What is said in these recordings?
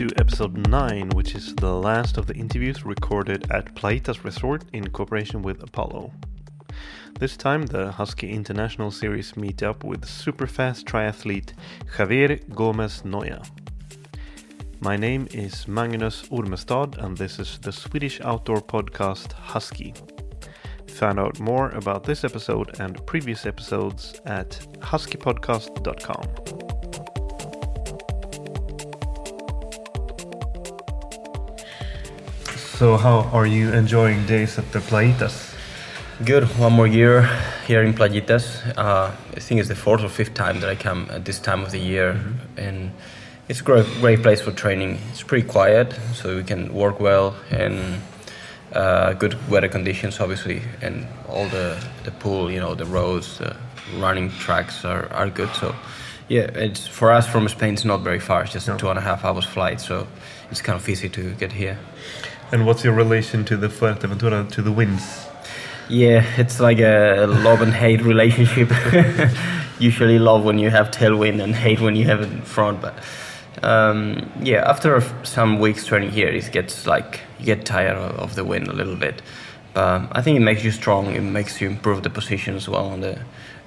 To episode 9, which is the last of the interviews recorded at Playitas Resort in cooperation with Apollo. This time, the Husky International Series meet up with superfast triathlete Javier Gomez Noya. My name is Magnus Ormestad, and this is the Swedish outdoor podcast Husky. Find out more about this episode and previous episodes at huskypodcast.com. So, how are you enjoying days at the Playitas? Good. One more year here in Playitas. Uh, I think it's the fourth or fifth time that I come at this time of the year, and it's a great, great place for training. It's pretty quiet, so we can work well and uh, good weather conditions, obviously, and all the the pool, you know, the roads, the running tracks are, are good. So, yeah, it's for us from Spain. It's not very far. It's just a two and a half hours flight, so it's kind of easy to get here. And what's your relation to the Fuerteventura, to the winds? Yeah, it's like a love and hate relationship. Usually love when you have tailwind and hate when you have it in front. But um, yeah, after some weeks training here, it gets like you get tired of, the wind a little bit. But I think it makes you strong. It makes you improve the position as well on the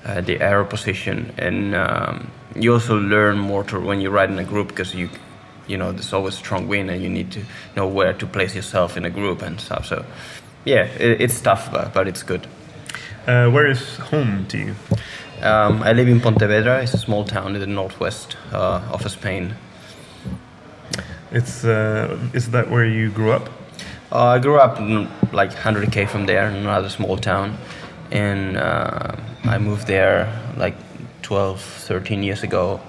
uh, the aero position, and um, you also learn more to when you ride in a group because you you know there's always a strong wind and you need to know where to place yourself in a group and stuff. So yeah, it, it's tough, but, but it's good. Uh, where is home to you? Um, I live in Pontevedra. It's a small town in the northwest uh, of Spain. It's uh, is that where you grew up? Uh, I grew up in, like 100k from there in another small town, and uh, I moved there like 12, 13 years ago,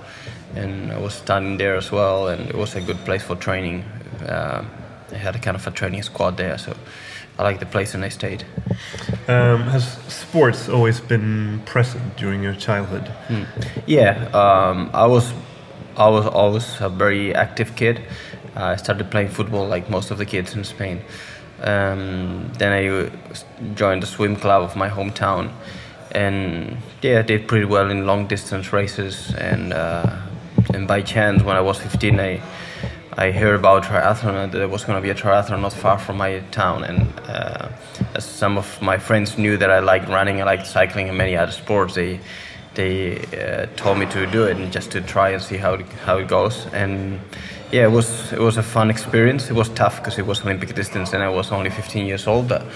and I was studying there as well, and it was a good place for training. Uh, I had a kind of a training squad there, so I liked the place, and I stayed. Um, has sports always been present during your childhood? Hmm. Yeah, um, I was I was always a very active kid. I started playing football like most of the kids in Spain. Um, then I joined the swim club of my hometown, and yeah, I did pretty well in long distance races. And uh, and by chance, when I was 15, I I heard about triathlon and there was going to be a triathlon not far from my town. And uh, as some of my friends knew that I liked running, I liked cycling, and many other sports, they they uh, told me to do it and just to try and see how it, how it goes. And yeah, it was it was a fun experience. It was tough because it was Olympic distance and I was only 15 years old. But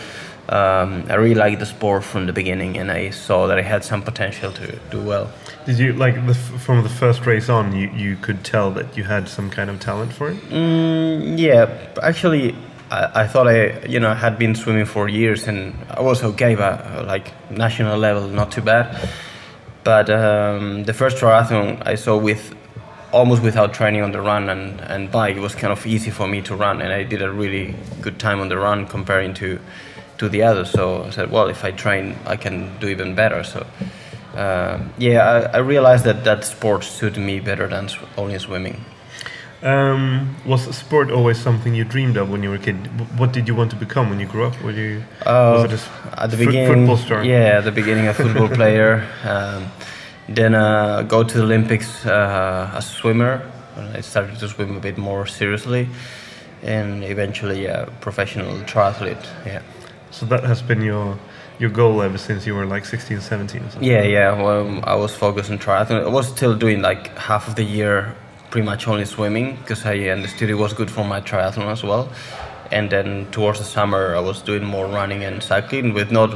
um, I really liked the sport from the beginning, and I saw that I had some potential to do well. Did you like the, from the first race on? You you could tell that you had some kind of talent for it. Mm, yeah, actually, I, I thought I you know had been swimming for years and I was okay, but uh, like national level, not too bad. But um, the first triathlon I saw with almost without training on the run and, and bike, it was kind of easy for me to run, and I did a really good time on the run comparing to to the others. So I said, well, if I train, I can do even better. So uh, yeah, I, I realized that that sport suited me better than only swimming. Um, was sport always something you dreamed of when you were a kid? What did you want to become when you grew up? Were you Uh, was it at the beginning, football star? yeah, at the beginning, a football player. Um, Then uh, go to the Olympics uh, as a swimmer. I started to swim a bit more seriously, and eventually a professional triathlete. Yeah. So that has been your your goal ever since you were like 16, 17 or something? Yeah, yeah. Well, I was focused on triathlon. I was still doing like half of the year pretty much only swimming because I understood it was good for my triathlon as well. And then towards the summer, I was doing more running and cycling with not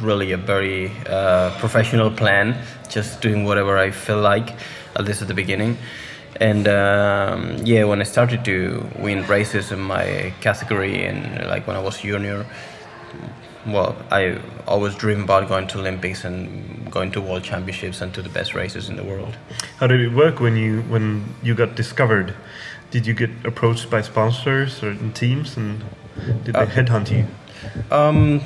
really a very uh, professional plan, just doing whatever I feel like, at least at the beginning. And um, yeah, when I started to win races in my category and like when I was junior, well, I always dream about going to Olympics and going to World Championships and to the best races in the world. How did it work when you when you got discovered? Did you get approached by sponsors or teams, and did they uh, headhunt you? Um,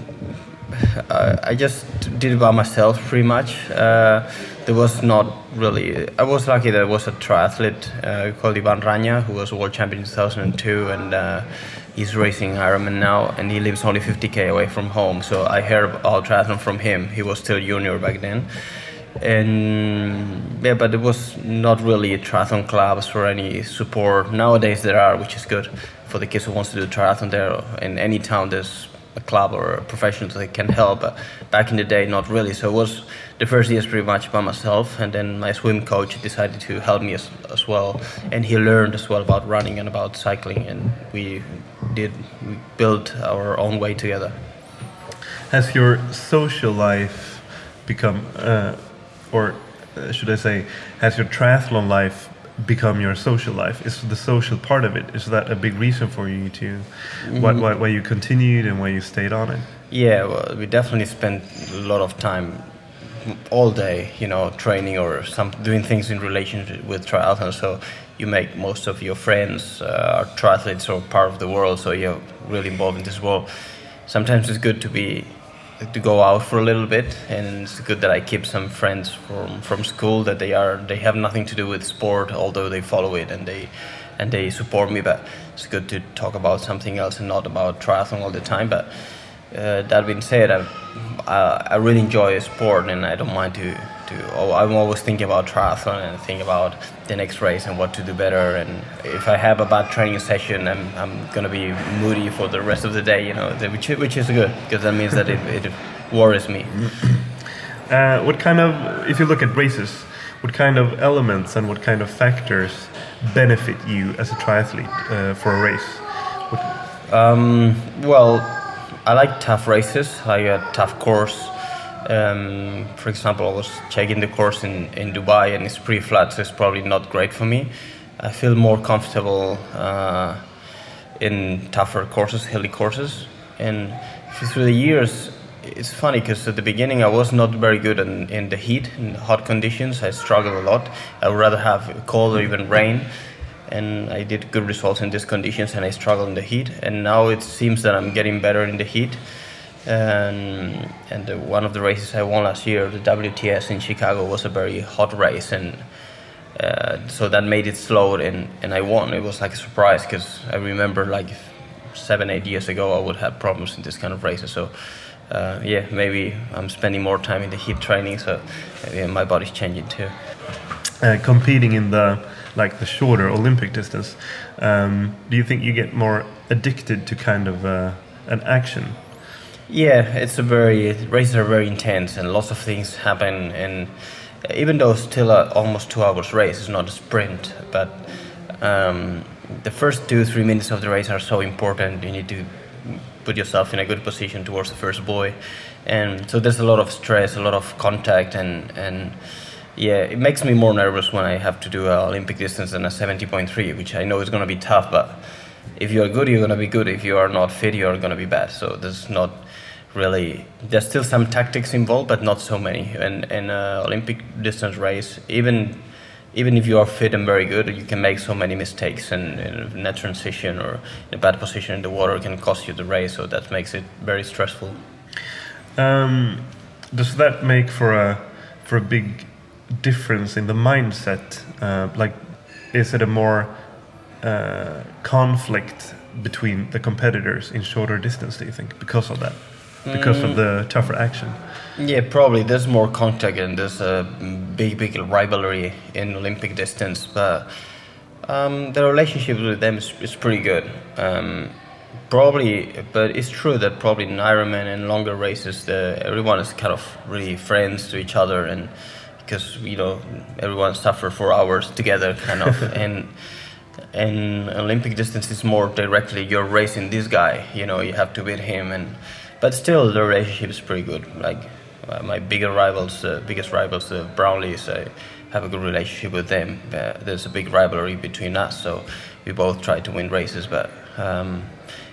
I just did it by myself, pretty much. Uh, there was not really. I was lucky that there was a triathlete uh, called Ivan Raña, who was world champion in 2002, and uh, he's racing Ironman now, and he lives only 50k away from home. So I heard all triathlon from him. He was still junior back then, and yeah, but it was not really triathlon clubs or any support. Nowadays there are, which is good for the kids who wants to do triathlon. There in any town, there's a club or a professional that can help. But back in the day, not really. So it was the first years pretty much by myself, and then my swim coach decided to help me as, as well, and he learned as well about running and about cycling, and we did we built our own way together. Has your social life become, uh, or uh, should I say, has your triathlon life become your social life? Is the social part of it? Is that a big reason for you to mm-hmm. why, why, why you continued and why you stayed on it? Yeah, well, we definitely spent a lot of time all day, you know, training or some doing things in relation with triathlon. So you make most of your friends uh, are triathletes or part of the world, so you're really involved in this world. Sometimes it's good to be to go out for a little bit, and it's good that I keep some friends from from school that they are they have nothing to do with sport, although they follow it and they and they support me. But it's good to talk about something else and not about triathlon all the time. But uh, that being said, I, I, I really enjoy sport and I don't mind to, to oh, I'm always thinking about triathlon and think about the next race and what to do better. And if I have a bad training session, I'm, I'm gonna be moody for the rest of the day, you know, which, which is good because that means that it, it worries me. Uh, what kind of, if you look at races, what kind of elements and what kind of factors benefit you as a triathlete uh, for a race? Um, well, I like tough races, like a tough course. Um, for example, I was checking the course in, in Dubai and it's pretty flat, so it's probably not great for me. I feel more comfortable uh, in tougher courses, hilly courses. And through the years, it's funny because at the beginning I was not very good in, in the heat, in hot conditions. I struggled a lot. I would rather have cold or even rain and I did good results in these conditions and I struggled in the heat. And now it seems that I'm getting better in the heat. And and the, one of the races I won last year the WTS in Chicago was a very hot race. And uh, so that made it slow and, and I won. It was like a surprise because I remember like seven eight years ago I would have problems in this kind of races. So uh, yeah maybe I'm spending more time in the heat training. So my body's changing too. Uh, competing in the like the shorter Olympic distance, um, do you think you get more addicted to kind of uh, an action? Yeah, it's a very races are very intense and lots of things happen. And even though it's still a almost two hours race, it's not a sprint. But um, the first two three minutes of the race are so important. You need to put yourself in a good position towards the first buoy, and so there's a lot of stress, a lot of contact, and and yeah, it makes me more nervous when I have to do an Olympic distance than a 70.3, which I know is going to be tough. But if you are good, you're going to be good. If you are not fit, you are going to be bad. So there's not really there's still some tactics involved, but not so many. And in an Olympic distance race, even even if you are fit and very good, you can make so many mistakes, and, in net transition or a bad position in the water can cost you the race. So that makes it very stressful. Um, does that make for a for a big difference in the mindset? Uh, like, is it a more uh, conflict between the competitors in shorter distance? Do you think because of that? because of the tougher action. Yeah, probably. There's more contact and there's a big, big rivalry in Olympic distance, but um, the relationship with them is, is pretty good. Um, probably, but it's true that probably in Ironman and longer races, the, everyone is kind of really friends to each other, and because you know everyone suffer for hours together, kind of, and and Olympic distance is more directly you're racing this guy, you know, you have to beat him, and but still the relationship is pretty good. Like uh, my bigger rivals, uh, biggest rivals, the Brownlees, I have a good relationship with them. Uh, there's a big rivalry between us, so we both try to win races. But um,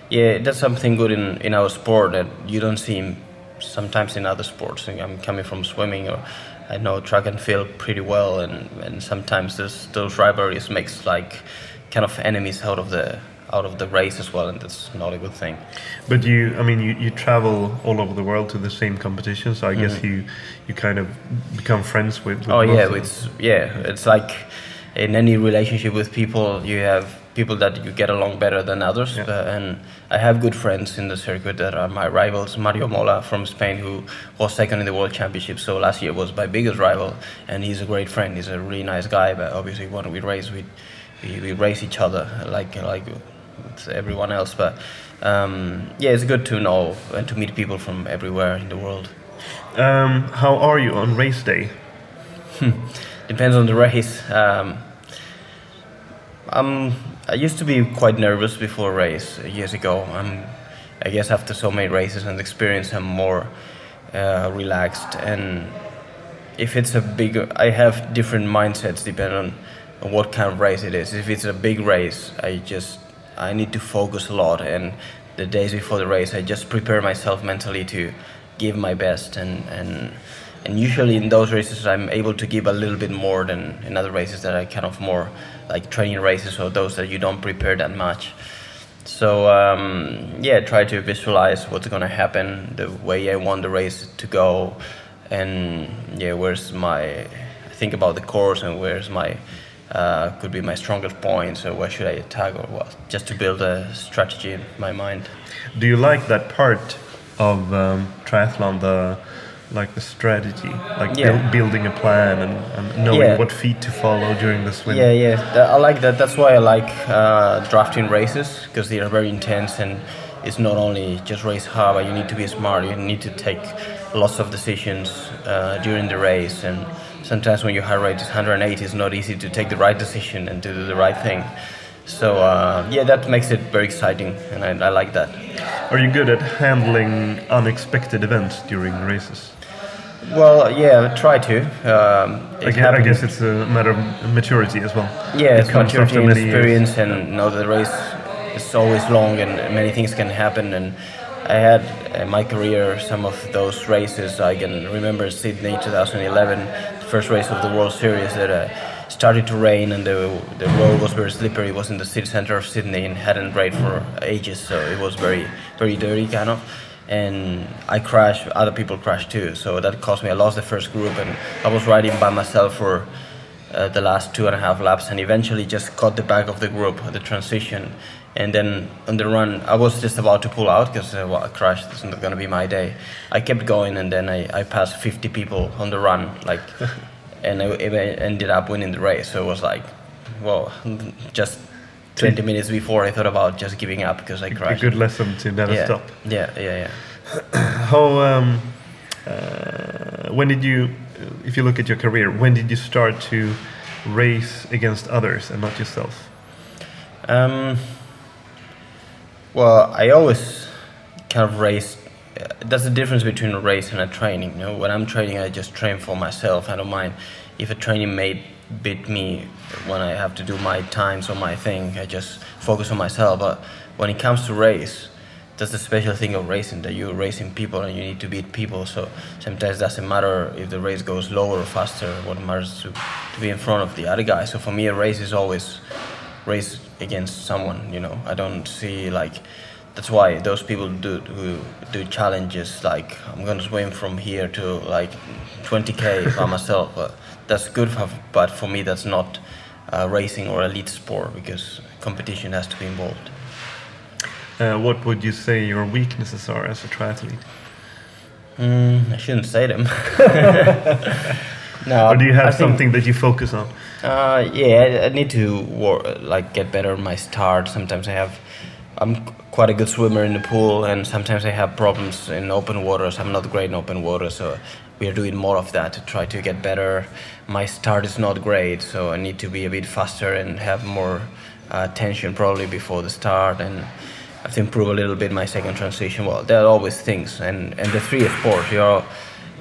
yeah, that's something good in, in our sport that you don't see sometimes in other sports. I'm coming from swimming, or I know track and field pretty well, and, and sometimes those rivalries makes like kind of enemies out of the out of the race as well, and that's not a good thing. But you, I mean, you, you travel all over the world to the same competition, so I mm -hmm. guess mm-hmm. you you kind of become friends with. with oh yeah, it's yeah, it's like in any relationship with people, you have people that you get along better than others, yeah. uh, and I have good friends in the circuit that are my rivals. Mario Mola from Spain, who was second in the World Championship, so last year was my biggest rival, and he's a great friend. He's a really nice guy, but obviously when we race, we we, we race each other like like everyone else. But um, yeah, it's good to know and to meet people from everywhere in the world. Um, how are you on race day? Depends on the race. Um, I'm, I used to be quite nervous before a race years ago. I'm, I guess after so many races and experience, I'm more uh, relaxed. And if it's a big, I have different mindsets depending on, what kind of race it is. If it's a big race, I just I need to focus a lot, and the days before the race, I just prepare myself mentally to give my best, and and and usually in those races, I'm able to give a little bit more than in other races that I kind of more like training races or those that you don't prepare that much. So um, yeah, try to visualize what's gonna happen, the way I want the race to go, and yeah, where's my think about the course and where's my uh, could be my strongest point. So where should I attack or what? Just to build a strategy in my mind. Do you like that part of um, triathlon, the like the strategy, like yeah. build, building a plan and, and knowing yeah. what feet to follow during the swim? Yeah, yeah, I like that. That's why I like uh, drafting races because they are very intense and it's not only just race hard, but you need to be smart. You need to take lots of decisions uh, during the race and sometimes when your heart rate is 108, it's not easy to take the right decision and to do the right thing. So uh, yeah, that makes it very exciting, and I, I, like that. Are you good at handling unexpected events during races? Well, yeah, I try to. Um, I, guess, I, guess, it's a matter of maturity as well. Yeah, it it's maturity and experience, years. and you know the race is always long, and many things can happen, and I had in my career some of those races. I can remember Sydney 2011, the first race of the World Series that uh, started to rain and the, the road was very slippery. It was in the city center of Sydney and hadn't rained for ages, so it was very, very dirty kind of. And I crashed, other people crashed too, so that cost me. I lost the first group and I was riding by myself for uh, the last two and a half laps and eventually just caught the back of the group, the transition and then on the run, I was just about to pull out because uh, well, I crashed. It's not gonna be my day. I kept going, and then I, I passed 50 people on the run, like, and I, I ended up winning the race. So it was like, well, just 20 minutes before I thought about just giving up because I crashed. A good lesson to never yeah. stop. Yeah, yeah, yeah. How? Um, uh, when did you, if you look at your career, when did you start to race against others and not yourself? Um, well, I always kind of race. Uh, that's the difference between a race and a training. You know, when I'm training, I just train for myself. I don't mind if a training mate beat me when I have to do my times or my thing. I just focus on myself. But when it comes to race, that's the special thing of racing that you're racing people and you need to beat people. So sometimes it doesn't matter if the race goes lower or faster. What matters to to be in front of the other guy. So for me, a race is always race against someone. You know, I don't see like that's why those people do who do challenges like I'm gonna swim from here to like 20k by myself. But that's good, for, but for me that's not uh, racing or elite sport because competition has to be involved. Uh, what would you say your weaknesses are as a triathlete? Mm, I shouldn't say them. no. Or do you have I something think, that you focus on? Uh, yeah, I, I need to work, like get better on my start. Sometimes I have. I'm quite a good swimmer in the pool, and sometimes I have problems in open waters. I'm not great in open water, so we are doing more of that to try to get better. My start is not great, so I need to be a bit faster and have more uh, tension probably before the start and have to improve a little bit my second transition. Well, there are always things, and and the three sports, you're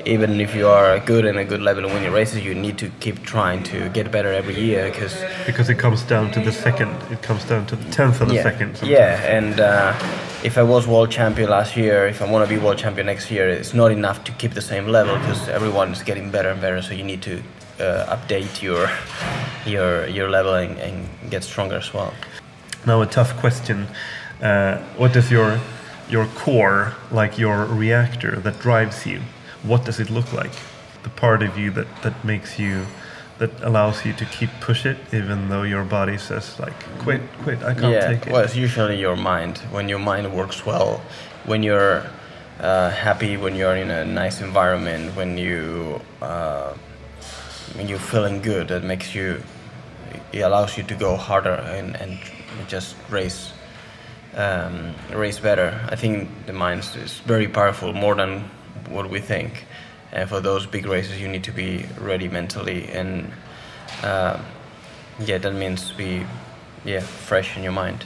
even if you are good in a good level and win your races, you need to keep trying to get better every year because because it comes down to the second, it comes down to the tenth of the yeah, second. Sometimes. Yeah, and uh, if I was world champion last year, if I want to be world champion next year, it's not enough to keep the same level because everyone is getting better and better. So you need to uh, update your your your level and, and get stronger as well. Now a tough question uh, what does your your core, like your reactor that drives you, what does it look like? The part of you that, that makes you, that allows you to keep push it, even though your body says like, quit, quit, I can't yeah, take it. Well, it's usually your mind. When your mind works well, when you're uh, happy, when you're in a nice environment, when you uh, when you're feeling good, that makes you, it allows you to go harder and, and just race um, race better. I think the mind is very powerful, more than what we think. And for those big races, you need to be ready mentally, and uh, yeah, that means be yeah fresh in your mind.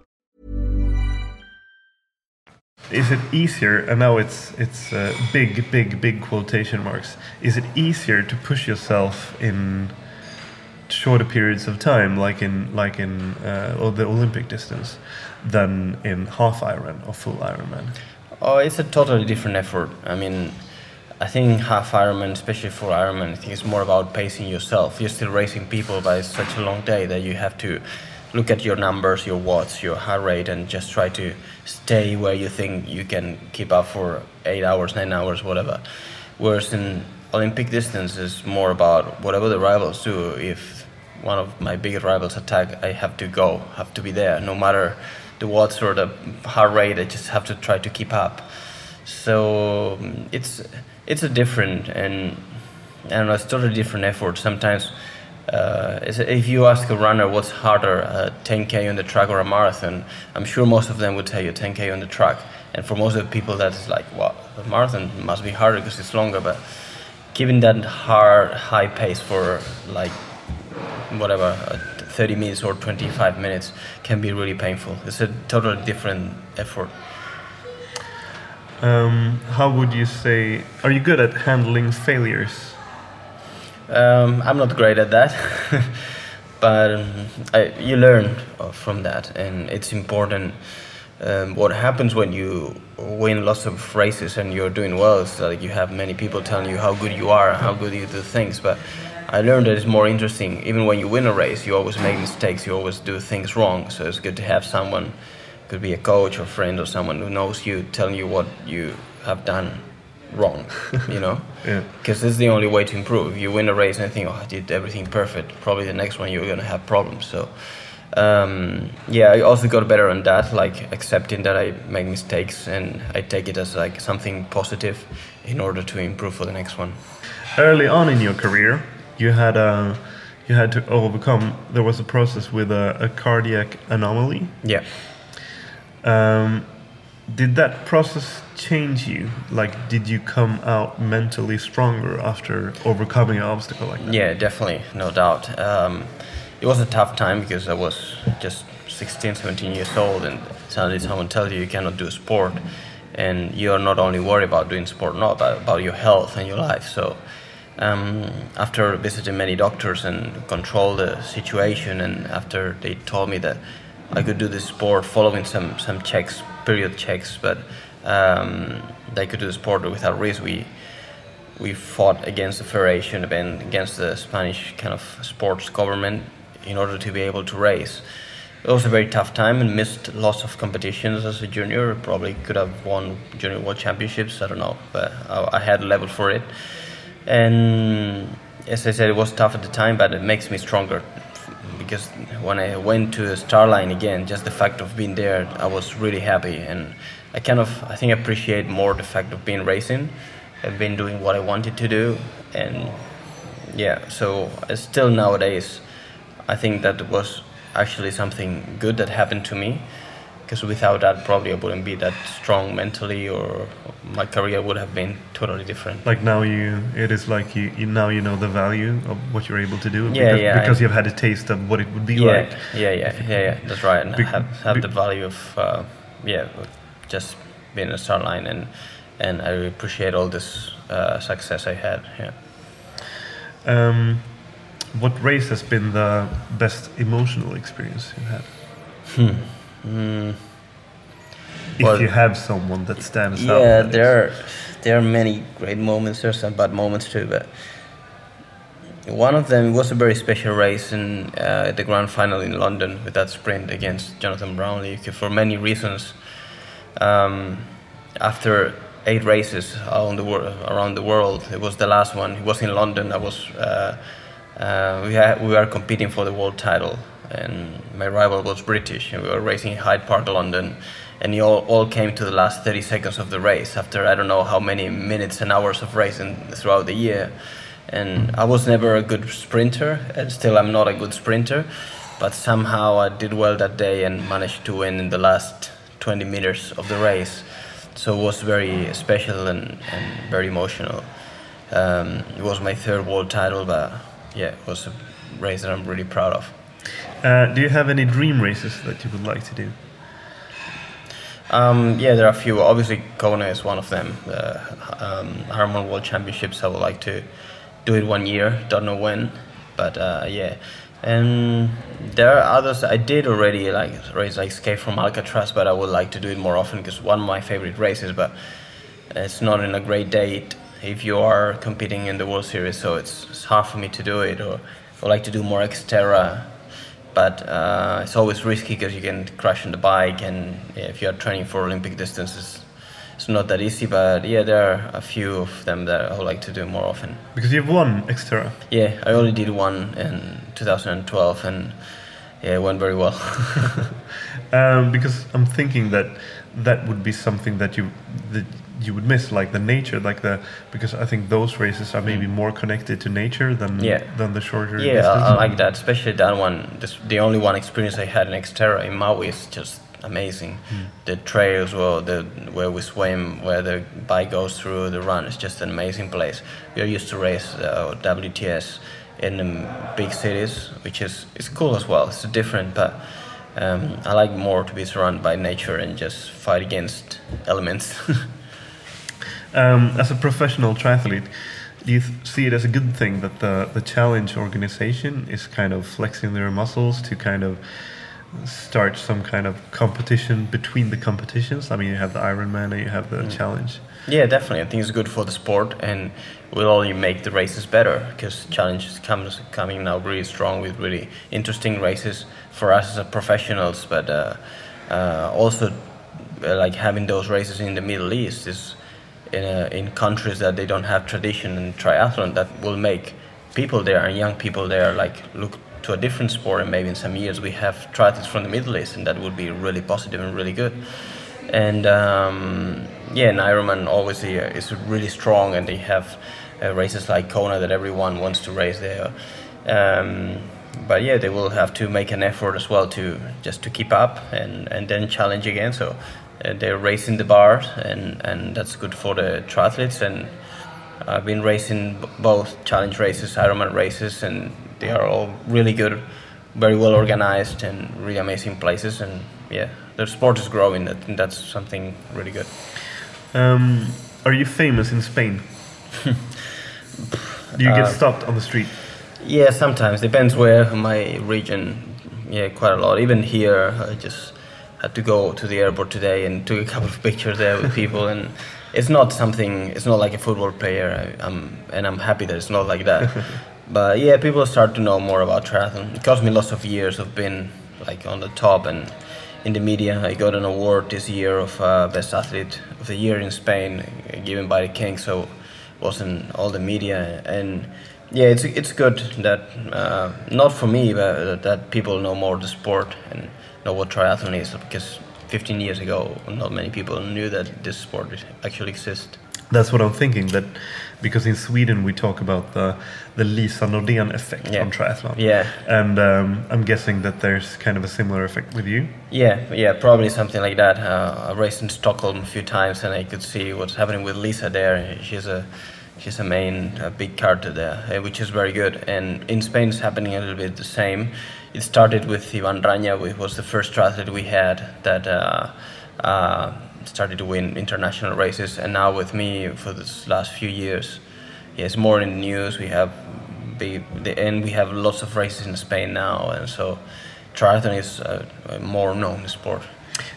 Is it easier? And now it's it's uh, big, big, big quotation marks. Is it easier to push yourself in shorter periods of time, like in like in uh, or the Olympic distance, than in half Iron or full Ironman? Oh, it's a totally different effort. I mean, I think half Ironman, especially for Ironman, I think it's more about pacing yourself. You're still racing people, but it's such a long day that you have to look at your numbers, your watts, your heart rate, and just try to stay where you think you can keep up for eight hours, nine hours, whatever. Whereas in Olympic distance is more about whatever the rivals do. If one of my biggest rivals attack, I have to go, have to be there, no matter the watts or the heart rate. I just have to try to keep up. So it's it's a different and I don't know, it's totally different effort. Sometimes uh, if you ask a runner what's harder, a 10k on the track or a marathon, I'm sure most of them would tell you 10k on the track. And for most of the people, that's like, well, the marathon must be harder because it's longer. But keeping that hard, high pace for like whatever, uh, 30 minutes or 25 minutes can be really painful. It's a totally different effort. Um, how would you say? Are you good at handling failures? Um, I'm not great at that, but um, I, you learn from that, and it's important. Um, what happens when you win lots of races and you're doing well is that you have many people telling you how good you are, how good you do things. But I learned that it's more interesting. Even when you win a race, you always make mistakes, you always do things wrong. So it's good to have someone could be a coach or friend or someone who knows you, telling you what you have done wrong, you know? Yeah. Because this is the only way to improve. You win a race and think, oh, I did everything perfect, probably the next one you're going to have problems. So, um, yeah, I also got better on that, like accepting that I make mistakes and I take it as like something positive in order to improve for the next one. Early on in your career, you had a you had to overcome. There was a process with a, a cardiac anomaly. Yeah. Um, did that process change you? Like, did you come out mentally stronger after overcoming an obstacle like that? Yeah, definitely, no doubt. Um, it was a tough time because I was just 16, 17 years old, and suddenly someone tells you you cannot do sport, and you are not only worried about doing sport, not about, about your health and your life. So, um, after visiting many doctors and control the situation, and after they told me that I could do this sport following some some checks, period checks, but um, they could do the sport without risk. We we fought against the federation and against the Spanish kind of sports government in order to be able to race. It was a very tough time and missed lots of competitions as a junior. Probably could have won junior world championships. I don't know, but I, I had a level for it. And as I said, it was tough at the time, but it makes me stronger because when I went to Starline again, just the fact of being there, I was really happy, and I kind of I think appreciate more the fact of being racing. I've been doing what I wanted to do, and yeah, so uh, still nowadays, I think that was actually something good that happened to me. Because without that, probably I wouldn't be that strong mentally, or my career would have been totally different. Like now you, it is like you, you now you know the value of what you're able to do. Yeah, because, yeah, Because you've had a taste of what it would be yeah, like. yeah, yeah, yeah, yeah. That's right, and Be- have have be- the value of uh, yeah, just being a star line, and and I appreciate all this uh, success I had. Yeah. Um, what race has been the best emotional experience you've had? Mm. If Well- you have someone that stands out. Yeah, is- there are, there are many great moments. There's some bad moments too, but one of them was a very special race in uh, the grand final in London with that sprint against Jonathan Brownlee for many reasons. Um, after eight races around the, wor- around the world, it was the last one. It was in London. I was uh, uh, we we were competing for the world title, and my rival was British, and we were racing in Hyde Park, London. And it all, all came to the last 30 seconds of the race after I don't know how many minutes and hours of racing throughout the year. And I was never a good sprinter, and still I'm not a good sprinter, but somehow I did well that day and managed to win in the last 20 meters of the race. So it was very special and, and very emotional. Um, it was my third world title, but yeah, it was a race that I'm really proud of. Uh, do you have any dream races that you would like to do? Um, yeah, there are a few. Obviously, Kona is one of them. The um, Ironman World Championships, I would like to do it one year. Don't know when, but uh, yeah. And there are others I did already, like race like Escape from Alcatraz, but I would like to do it more often because one of my favorite races. But it's not in a great date if you are competing in the World Series, so it's, it's hard for me to do it. Or I would like to do more Xterra but uh, it's always risky because you can crash on the bike, and yeah, if you are training for Olympic distances, it's not that easy. But yeah, there are a few of them that I would like to do more often. Because you've won Xterra. Yeah, I only did one in 2012, and yeah, it went very well. Um, because I'm thinking that that would be something that you that you would miss, like the nature, like the because I think those races are maybe more connected to nature than Mm. Yeah. than the shorter. yeah, distance. I, I like that, especially that one. This, the only one experience I had in Xterra in Maui is just amazing. The trails, well, the where we swim, where the bike goes through the run, is just an amazing place. We are used to race uh, WTS in the big cities, which is is cool as well. It's different, but um, I like more to be surrounded by nature and just fight against elements. Um, as a professional triathlete, do you th- see it as a good thing that the, the challenge organization is kind of flexing their muscles to kind of start some kind of competition between the competitions? I mean, you have the Ironman and you have the challenge. Yeah, definitely. I think it's good for the sport and will only make the races better because challenges comes coming now really strong with really interesting races for us as professionals. But uh, uh, also uh, like having those races in the Middle East is in, uh, in countries that they don't have tradition in triathlon that will make people there and young people there like look to a different sport and maybe in some years we have triathletes from the Middle East and that would be really positive and really good and um, yeah and Ironman obviously uh, is really strong and they have uh, races like Kona that everyone wants to race there um, but yeah they will have to make an effort as well to just to keep up and, and then challenge again so uh, they're racing the bar and, and that's good for the triathletes and I've been racing b- both challenge races, Ironman races, and they are all really good, very well organized, and really amazing places. And yeah, the sport is growing. Think that's something really good. Um, are you famous in Spain? Do you get Uh, stopped on the street? Yeah, sometimes depends where my region. Yeah, quite a lot. Even here, I just had to go to the airport today and took a couple of pictures there with people, and it's not something. It's not like a football player. I, I'm and I'm happy that it's not like that. but yeah, people start to know more about triathlon. It cost me lots of years of being like on the top and in the media. I got an award this year of uh, best athlete of the year in Spain, uh, given by the king. So was in all the media and yeah it's it's good that uh, not for me but that people know more the sport and know what triathlon is because 15 years ago not many people knew that this sport actually exists That's what I'm thinking. That because in Sweden we talk about the the Lisa Nordén effect Yeah. on triathlon. Yeah. And um, I'm guessing that there's kind of a similar effect with you. Yeah, yeah, probably something like that. Uh, I raced in Stockholm a few times, and I could see what's happening with Lisa there. She's a she's a main a big character there, uh, which is very good. And in Spain, it's happening a little bit the same. It started with Ivan Raña, who was the first triathlete we had that uh, uh, started to win international races, and now with me for this last few years, yeah, it's more in the news. We have the, and we have lots of races in Spain now, and so triathlon is a, a more known sport.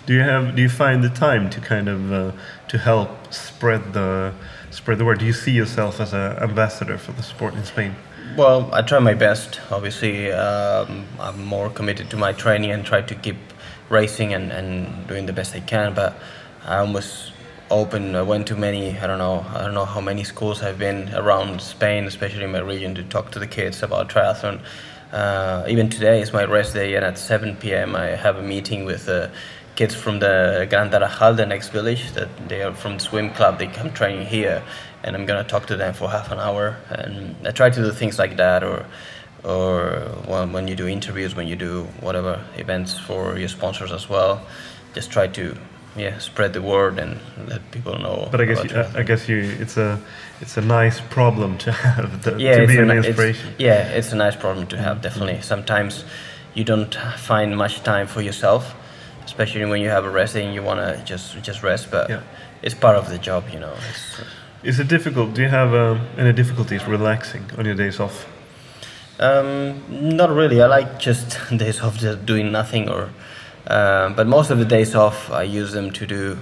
Do you have? Do you find the time to kind of uh, to help spread the spread the word? Do you see yourself as an ambassador for the sport in Spain? Well, I try my best. Obviously, um, I'm more committed to my training and try to keep racing and, and doing the best I can. But I almost open. I went to many. I don't know. I don't know how many schools I've been around Spain, especially in my region, to talk to the kids about triathlon. Uh, even today is my rest day, and at 7 p.m. I have a meeting with uh, kids from the Gran Tarajal, the next village. That they are from the swim club. They come training here, and I'm gonna talk to them for half an hour. And I try to do things like that, or or when, when you do interviews, when you do whatever events for your sponsors as well. Just try to yeah spread the word and let people know. But I guess you, I. Guess you it's a it's a nice problem to have the, yeah, to it's be an it's- inspiration. Mm-hmm. yeah, it's a nice problem to have. Definitely. Sometimes you don't find much time for yourself, especially when you have a rest day and you wanna just just rest. But Yeah. it's part of the job, you know. It's, Is it difficult? Do you have um, any difficulties relaxing on your days off? Um, not really. I like just days off, just doing nothing. Or, uh, but most of the days off, I use them to do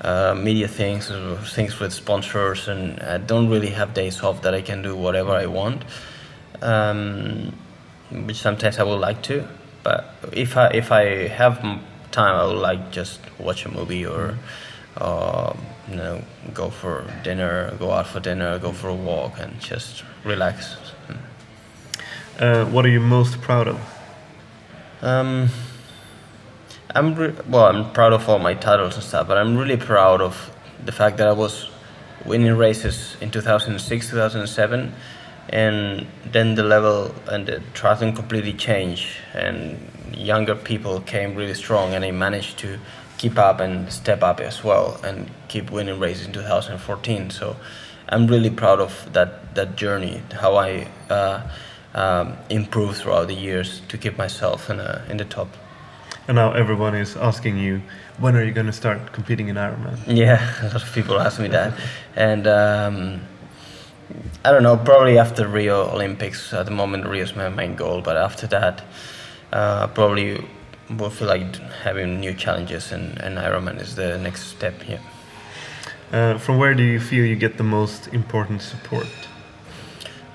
uh, media things, or things with sponsors, and I don't really have days off that I can do whatever I want. Um, which sometimes I would like to, but if I if I have time, I would like just watch a movie or. Uh, you know, go for dinner, go out for dinner, go for a walk, and just relax. Uh, what are you most proud of? Um, I'm re- well. I'm proud of all my titles and stuff, but I'm really proud of the fact that I was winning races in 2006, 2007, and then the level and the triathlon completely changed, and younger people came really strong, and I managed to keep up and step up as well, and keep winning races in 2014. So I'm really proud of that that journey, how I. Uh, um, improved throughout the years to keep myself in, a, in the top. And now everyone is asking you, when are you going to start competing in Ironman? Yeah, a lot of people ask me that, and um, I don't know. Probably after Rio Olympics. At the moment, Rio is my main goal, but after that, uh, probably will feel like having new challenges, and, and Ironman is the next step. Yeah. Uh, from where do you feel you get the most important support?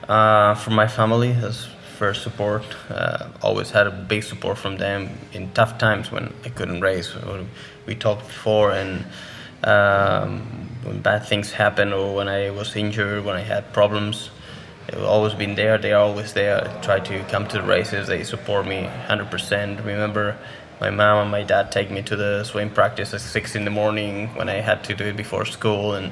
Uh, from my family, as first support. Uh, always had a big support from them in tough times when I couldn't race. We talked before, and um, when bad things happen or when I was injured, when I had problems, they've always been there. They are always there. I Try to come to the races. They support me 100%. Remember, my mom and my dad take me to the swim practice at six in the morning when I had to do it before school, and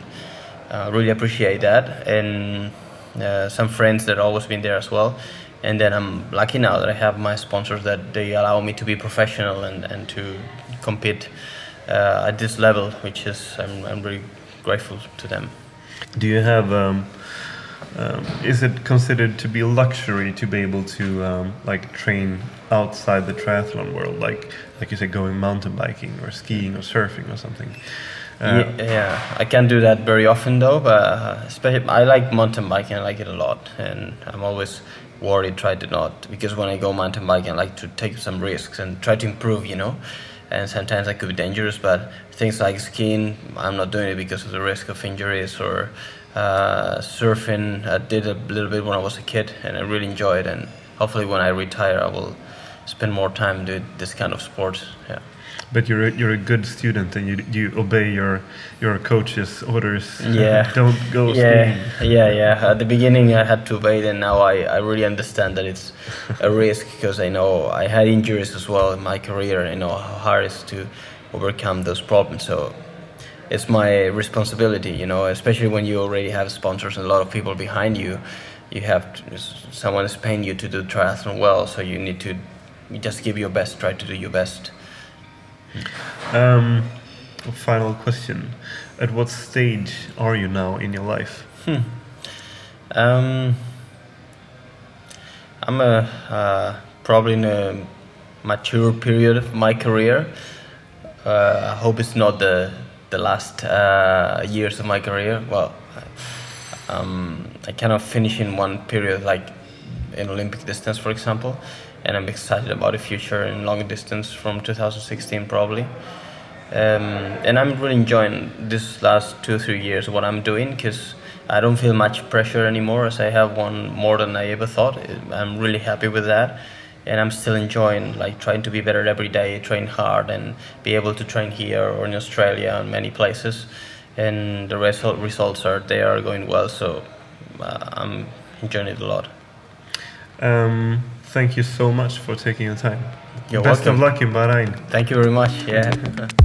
uh, really appreciate that. And uh, some friends that always been there as well. And then I'm lucky now that I have my sponsors that they allow me to be professional and, and to compete uh, at this level, which is I'm, I'm really grateful to them. Do you have? Um, um, is it considered to be a luxury to be able to um, like train outside the triathlon world, like like you said, going mountain biking or skiing or surfing or something? Uh, yeah, yeah, I can't do that very often though, but uh, especially I like mountain biking. I like it a lot, and I'm always worried try to not because when I go mountain biking, I like to take some risks and try to improve, you know. And sometimes that could be dangerous, but things like skiing, I'm not doing it because of the risk of injuries or uh, surfing. I did a little bit when I was a kid, and I really enjoyed. And hopefully, when I retire, I will spend more time doing this kind of sport. Yeah. But you're a, you're a good student and you you obey your your coach's orders. Yeah. Don't go yeah. skiing. Yeah, yeah. At the beginning, I had to obey, and now I, I really understand that it's a risk because I know I had injuries as well in my career. I know how hard it is to overcome those problems. So it's my responsibility, you know, especially when you already have sponsors and a lot of people behind you. You have to, someone is paying you to do triathlon well, so you need to you just give your best, try to do your best. Um, final question: At what stage are you now in your life? Hmm. Um, I'm a uh, probably in a mature period of my career. Uh, I hope it's not the the last uh, years of my career. Well, um, I cannot finish in one period like in Olympic distance, for example and I'm excited about the future in long distance from 2016 probably. Um, and I'm really enjoying this last two three years what I'm doing because I don't feel much pressure anymore as I have one more than I ever thought. I'm really happy with that, and I'm still enjoying like trying to be better every day, train hard, and be able to train here or in Australia and many places. And the result results are they are going well, so uh, I'm enjoying it a lot. Um, thank you so much for taking your time. You're Best welcome. of luck in Bahrain. Thank you very much. Yeah.